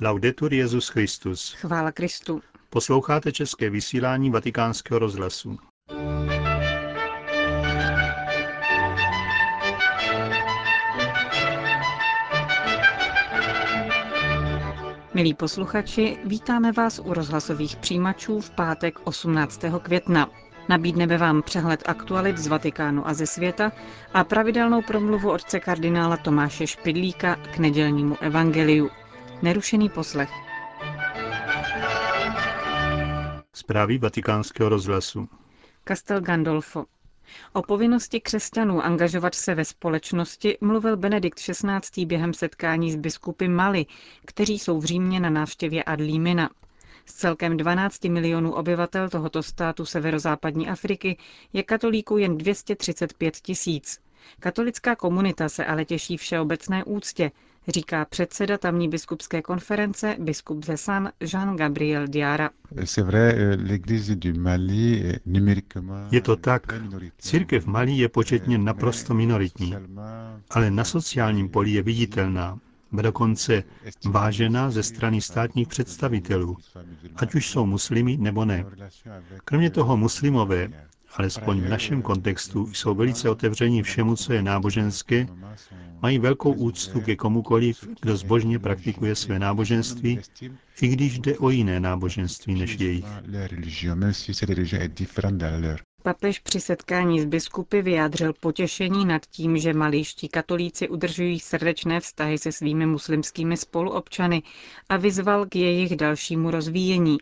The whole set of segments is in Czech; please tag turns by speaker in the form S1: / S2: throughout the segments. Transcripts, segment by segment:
S1: Laudetur Jezus Christus.
S2: Chvála Kristu.
S1: Posloucháte české vysílání Vatikánského rozhlasu.
S2: Milí posluchači, vítáme vás u rozhlasových přijímačů v pátek 18. května. Nabídneme vám přehled aktualit z Vatikánu a ze světa a pravidelnou promluvu otce kardinála Tomáše Špidlíka k nedělnímu evangeliu. Nerušený poslech.
S1: Zprávy vatikánského rozhlasu.
S2: Castel Gandolfo. O povinnosti křesťanů angažovat se ve společnosti mluvil Benedikt XVI. během setkání s biskupy Mali, kteří jsou v Římě na návštěvě Adlímina. Z celkem 12 milionů obyvatel tohoto státu severozápadní Afriky je katolíků jen 235 tisíc. Katolická komunita se ale těší všeobecné úctě, říká předseda tamní biskupské konference biskup ze San Jean-Gabriel Diara.
S1: Je to tak. Církev Mali je početně naprosto minoritní, ale na sociálním poli je viditelná, dokonce vážená ze strany státních představitelů, ať už jsou muslimy nebo ne. Kromě toho muslimové, alespoň v našem kontextu, jsou velice otevření všemu, co je náboženské, mají velkou úctu ke komukoliv, kdo zbožně praktikuje své náboženství, i když jde o jiné náboženství než jejich.
S2: Papež při setkání s biskupy vyjádřil potěšení nad tím, že malíští katolíci udržují srdečné vztahy se svými muslimskými spoluobčany a vyzval k jejich dalšímu rozvíjení.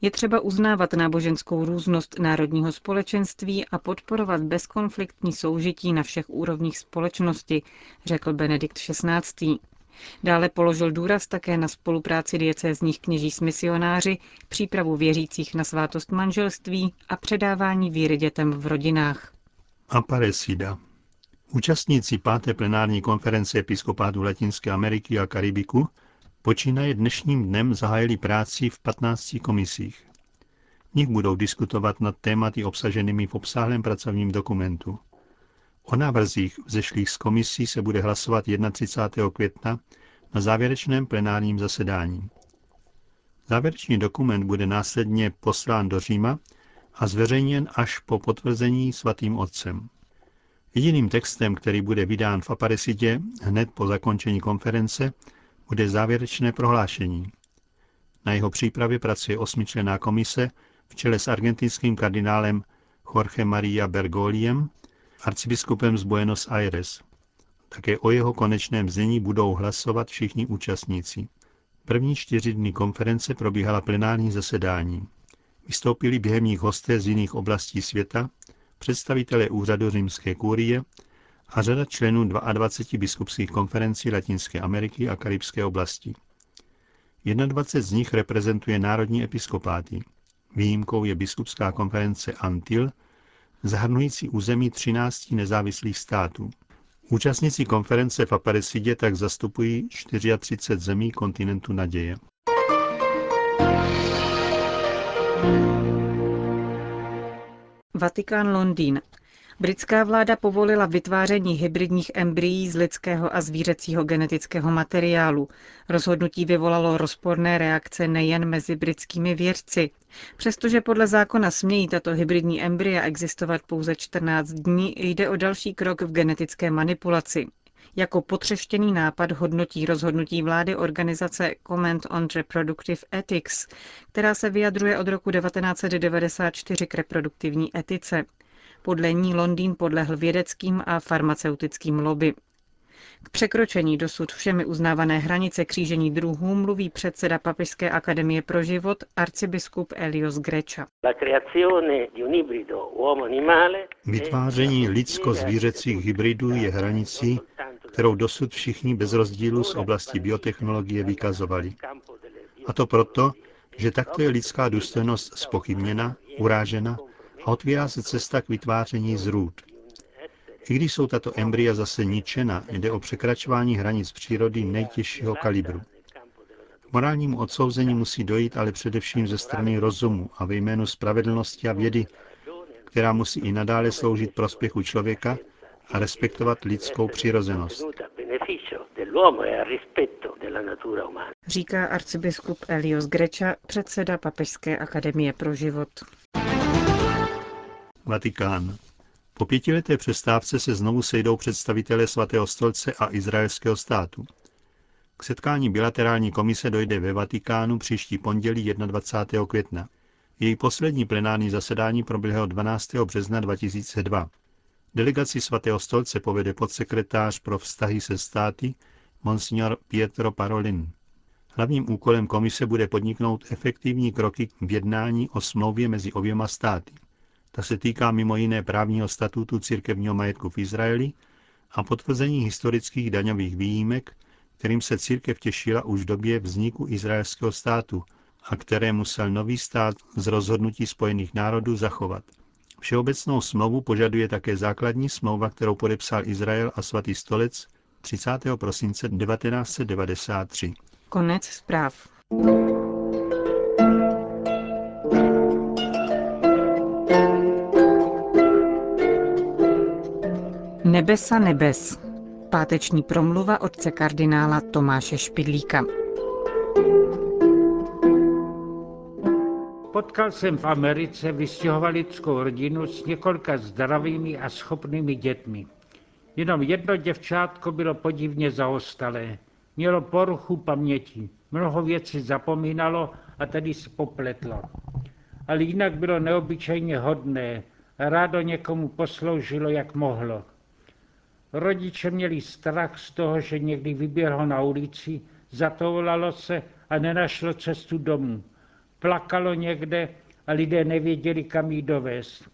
S2: Je třeba uznávat náboženskou různost národního společenství a podporovat bezkonfliktní soužití na všech úrovních společnosti, řekl Benedikt XVI. Dále položil důraz také na spolupráci diecézních kněží s misionáři, přípravu věřících na svátost manželství a předávání víry dětem v rodinách.
S1: Aparecida. Účastníci páté plenární konference episkopátů Latinské Ameriky a Karibiku počínaje dnešním dnem zahájili práci v 15 komisích. V nich budou diskutovat nad tématy obsaženými v obsáhlém pracovním dokumentu. O návrzích vzešlých z komisí se bude hlasovat 31. května na závěrečném plenárním zasedání. Závěrečný dokument bude následně poslán do Říma a zveřejněn až po potvrzení svatým otcem. Jediným textem, který bude vydán v Aparesidě hned po zakončení konference, bude závěrečné prohlášení. Na jeho přípravě pracuje osmičlená komise v čele s argentinským kardinálem Jorge Maria Bergoliem arcibiskupem z Buenos Aires. Také o jeho konečném znění budou hlasovat všichni účastníci. První čtyři dny konference probíhala plenární zasedání. Vystoupili během nich hosté z jiných oblastí světa, představitelé úřadu římské kurie a řada členů 22 biskupských konferencí Latinské Ameriky a Karibské oblasti. 21 z nich reprezentuje národní episkopáty. Výjimkou je biskupská konference Antil, zahrnující území 13 nezávislých států. Účastníci konference v Aparecidě tak zastupují 34 zemí kontinentu naděje.
S2: Vatikán Londýn. Britská vláda povolila vytváření hybridních embryí z lidského a zvířecího genetického materiálu. Rozhodnutí vyvolalo rozporné reakce nejen mezi britskými vědci. Přestože podle zákona smějí tato hybridní embrya existovat pouze 14 dní, jde o další krok v genetické manipulaci. Jako potřeštěný nápad hodnotí rozhodnutí vlády organizace Comment on Reproductive Ethics, která se vyjadřuje od roku 1994 k reproduktivní etice. Podle ní Londýn podlehl vědeckým a farmaceutickým lobby. K překročení dosud všemi uznávané hranice křížení druhů mluví předseda Papežské akademie pro život arcibiskup Elios Greča.
S1: Vytváření lidsko-zvířecích hybridů je hranicí, kterou dosud všichni bez rozdílu z oblasti biotechnologie vykazovali. A to proto, že takto je lidská důstojnost spochybněna, urážena a otvírá se cesta k vytváření zrůd. I když jsou tato embrya zase ničena, jde o překračování hranic přírody nejtěžšího kalibru. K morálnímu odsouzení musí dojít ale především ze strany rozumu a ve jménu spravedlnosti a vědy, která musí i nadále sloužit prospěchu člověka a respektovat lidskou přirozenost.
S2: Říká arcibiskup Elios Greča, předseda Papežské akademie pro život.
S1: Vatikán. Po pětileté přestávce se znovu sejdou představitelé svatého stolce a izraelského státu. K setkání bilaterální komise dojde ve Vatikánu příští pondělí 21. května. Její poslední plenární zasedání proběhlo 12. března 2002. Delegaci svatého stolce povede podsekretář pro vztahy se státy Monsignor Pietro Parolin. Hlavním úkolem komise bude podniknout efektivní kroky v jednání o smlouvě mezi oběma státy. Ta se týká mimo jiné právního statutu církevního majetku v Izraeli a potvrzení historických daňových výjimek, kterým se církev těšila už v době vzniku izraelského státu a které musel nový stát z rozhodnutí Spojených národů zachovat. Všeobecnou smlouvu požaduje také základní smlouva, kterou podepsal Izrael a svatý stolec 30. prosince 1993.
S2: Konec zpráv. Nebesa nebes. Páteční promluva otce kardinála Tomáše Špidlíka.
S3: Potkal jsem v Americe vystěhovalickou rodinu s několika zdravými a schopnými dětmi. Jenom jedno děvčátko bylo podivně zaostalé. Mělo poruchu paměti. Mnoho věcí zapomínalo a tedy se popletlo. Ale jinak bylo neobyčejně hodné. Rádo někomu posloužilo, jak mohlo. Rodiče měli strach z toho, že někdy vyběhlo na ulici, zatoulalo se a nenašlo cestu domů. Plakalo někde a lidé nevěděli, kam jí dovést.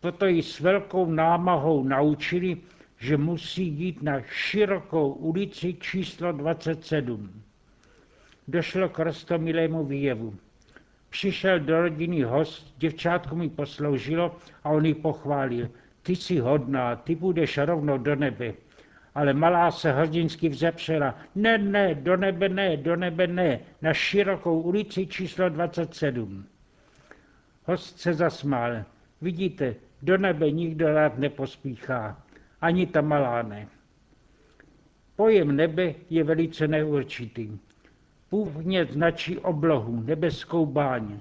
S3: Proto ji s velkou námahou naučili, že musí jít na širokou ulici číslo 27. Došlo k rostomilému výjevu. Přišel do rodiny host, děvčátko mi posloužilo a on ji pochválil ty jsi hodná, ty budeš rovnou do nebe. Ale malá se hrdinsky vzepřela, ne, ne, do nebe ne, do nebe ne, na širokou ulici číslo 27. Host se zasmál. Vidíte, do nebe nikdo rád nepospíchá, ani ta malá ne. Pojem nebe je velice neurčitý. Původně značí oblohu, nebeskou báň.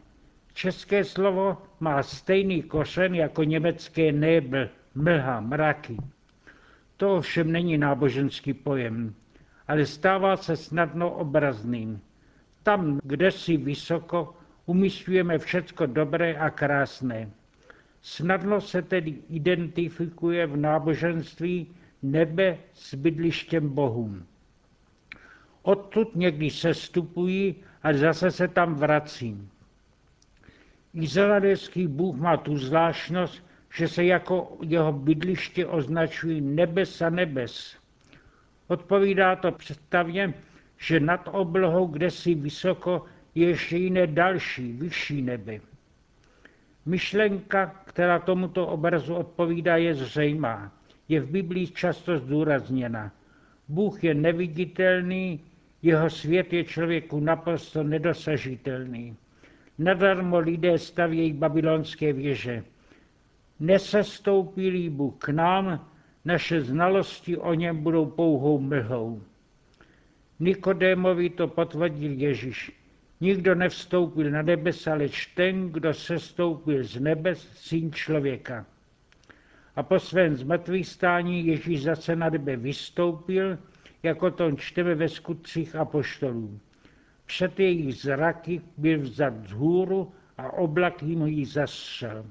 S3: České slovo má stejný kořen jako německé nebel, mlha, mraky. To ovšem není náboženský pojem, ale stává se snadno obrazným. Tam, kde si vysoko, umístujeme všecko dobré a krásné. Snadno se tedy identifikuje v náboženství nebe s bydlištěm bohům. Odtud někdy sestupují a zase se tam vracím. Izraelský Bůh má tu zvláštnost, že se jako jeho bydliště označují nebesa nebes. Odpovídá to představě, že nad oblohou, kde si vysoko, je ještě jiné další, vyšší nebe. Myšlenka, která tomuto obrazu odpovídá, je zřejmá. Je v Biblii často zdůrazněna. Bůh je neviditelný, jeho svět je člověku naprosto nedosažitelný. Nadarmo lidé stavějí babylonské věže. Nesestoupilý Bůh k nám, naše znalosti o něm budou pouhou mlhou. Nikodémovi to potvrdil Ježíš. Nikdo nevstoupil na nebesa, leč ten, kdo sestoupil z nebes, syn člověka. A po svém zmrtvých stání Ježíš zase na nebe vystoupil, jako to čteme ve skutcích apoštolů. Před jejich zraky byl vzat z hůru a oblak jim ji zastřel.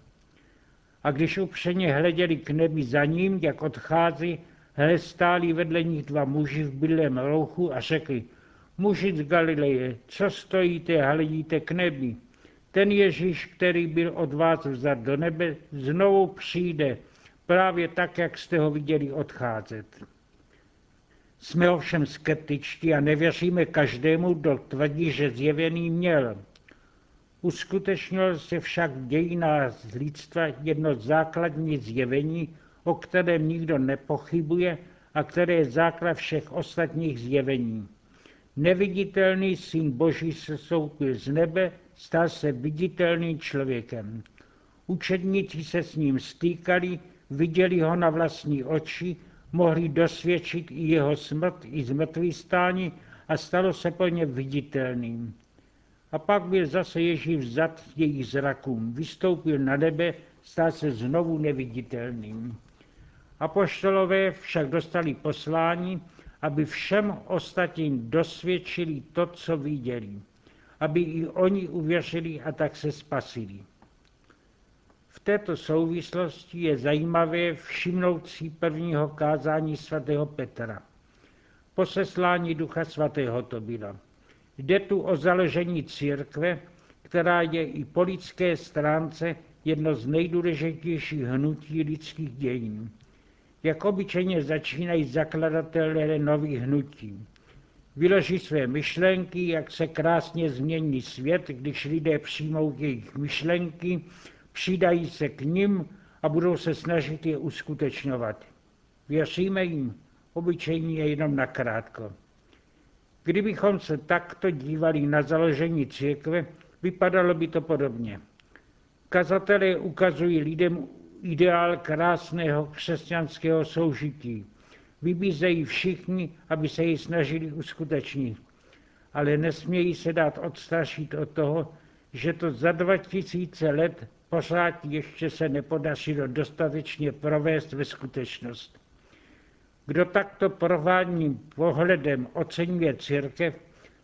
S3: A když upřeně hleděli k nebi za ním, jak odchází, hle stáli vedle nich dva muži v bílém rouchu a řekli, muži z Galileje, co stojíte a hledíte k nebi? Ten Ježíš, který byl od vás vzat do nebe, znovu přijde, právě tak, jak jste ho viděli odcházet. Jsme ovšem skeptičtí a nevěříme každému, kdo tvrdí, že zjevený měl. Uskutečnilo se však v dějinách lidstva jedno základní zjevení, o kterém nikdo nepochybuje a které je základ všech ostatních zjevení. Neviditelný syn Boží se soupil z nebe, stal se viditelným člověkem. Učedníci se s ním stýkali, viděli ho na vlastní oči mohli dosvědčit i jeho smrt, i zmrtvý stání a stalo se po ně viditelným. A pak byl zase Ježíš vzat jejich zrakům, vystoupil na nebe, stal se znovu neviditelným. Apoštolové však dostali poslání, aby všem ostatním dosvědčili to, co viděli, aby i oni uvěřili a tak se spasili. Této souvislosti je zajímavé všimnout si prvního kázání svatého Petra. Poseslání Ducha Svatého to bylo. Jde tu o založení církve, která je i po lidské stránce jedno z nejdůležitějších hnutí lidských dějin. Jak obyčejně začínají zakladatelé nových hnutí. Vyloží své myšlenky, jak se krásně změní svět, když lidé přijmou jejich myšlenky, přidají se k nim a budou se snažit je uskutečňovat. Věříme jim, obyčejně jenom nakrátko. Kdybychom se takto dívali na založení církve, vypadalo by to podobně. Kazatelé ukazují lidem ideál krásného křesťanského soužití. Vybízejí všichni, aby se ji snažili uskutečnit. Ale nesmějí se dát odstrašit od toho, že to za dva tisíce let pořád ještě se nepodařilo dostatečně provést ve skutečnost. Kdo takto provádním pohledem oceňuje církev,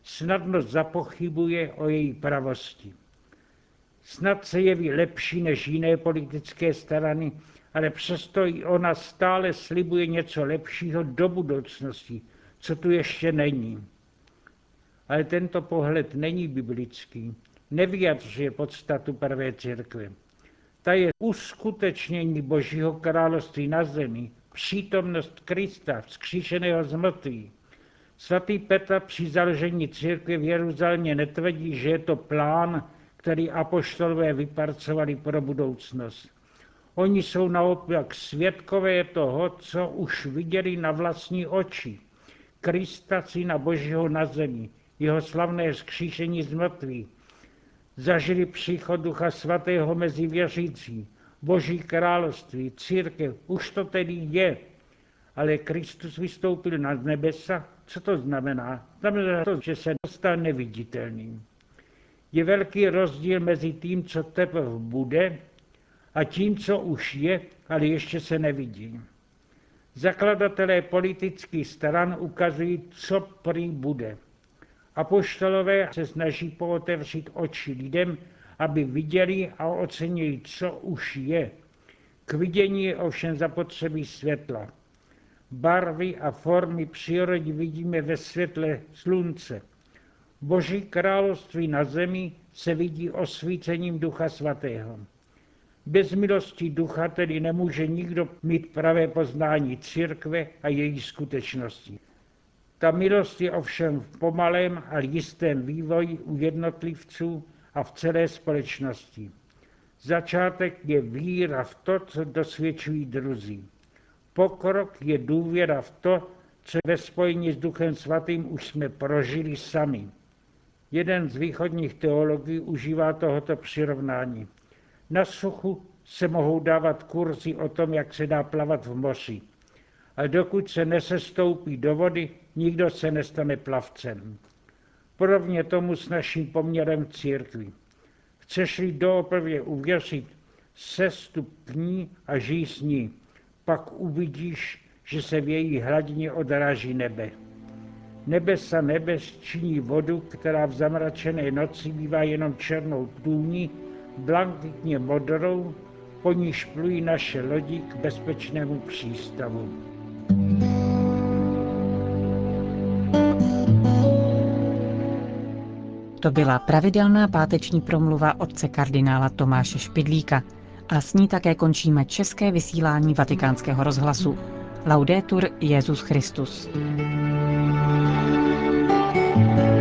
S3: snadno zapochybuje o její pravosti. Snad se jeví lepší než jiné politické strany, ale přesto i ona stále slibuje něco lepšího do budoucnosti, co tu ještě není. Ale tento pohled není biblický, nevyjadřuje podstatu prvé církve. Ta je uskutečnění Božího království na zemi, přítomnost Krista, vzkříšeného z. Svatý Petr při založení církve v Jeruzalémě netvrdí, že je to plán, který apoštolové vypracovali pro budoucnost. Oni jsou naopak svědkové toho, co už viděli na vlastní oči. Krista, syna Božího na zemi, jeho slavné vzkříšení z mrtvých. Zažili příchod Ducha Svatého mezi věřící, Boží království, církev, už to tedy je. Ale Kristus vystoupil na nebesa. Co to znamená? Znamená to, že se dostal neviditelným. Je velký rozdíl mezi tím, co teprve bude, a tím, co už je, ale ještě se nevidí. Zakladatelé politických stran ukazují, co prý bude. Apoštolové se snaží pootevřít oči lidem, aby viděli a ocenili, co už je. K vidění je ovšem zapotřebí světla. Barvy a formy přírody vidíme ve světle slunce. Boží království na zemi se vidí osvícením Ducha Svatého. Bez milosti ducha tedy nemůže nikdo mít pravé poznání církve a její skutečnosti. Milost je ovšem v pomalém a jistém vývoji u jednotlivců a v celé společnosti. Začátek je víra v to, co dosvědčují druzí. Pokrok je důvěra v to, co ve spojení s Duchem Svatým už jsme prožili sami. Jeden z východních teologů užívá tohoto přirovnání. Na suchu se mohou dávat kurzy o tom, jak se dá plavat v moři. A dokud se nesestoupí do vody, nikdo se nestane plavcem. Podobně tomu s naším poměrem církví. Chceš-li doopravě uvěřit, sestupní a žij s ní, pak uvidíš, že se v její hladině odráží nebe. Nebesa nebes činí vodu, která v zamračené noci bývá jenom černou tůní, blankitně modrou, po níž plují naše lodi k bezpečnému přístavu.
S2: To byla pravidelná páteční promluva otce kardinála Tomáše Špidlíka a s ní také končíme české vysílání vatikánského rozhlasu. Laudetur Jezus Christus. thank you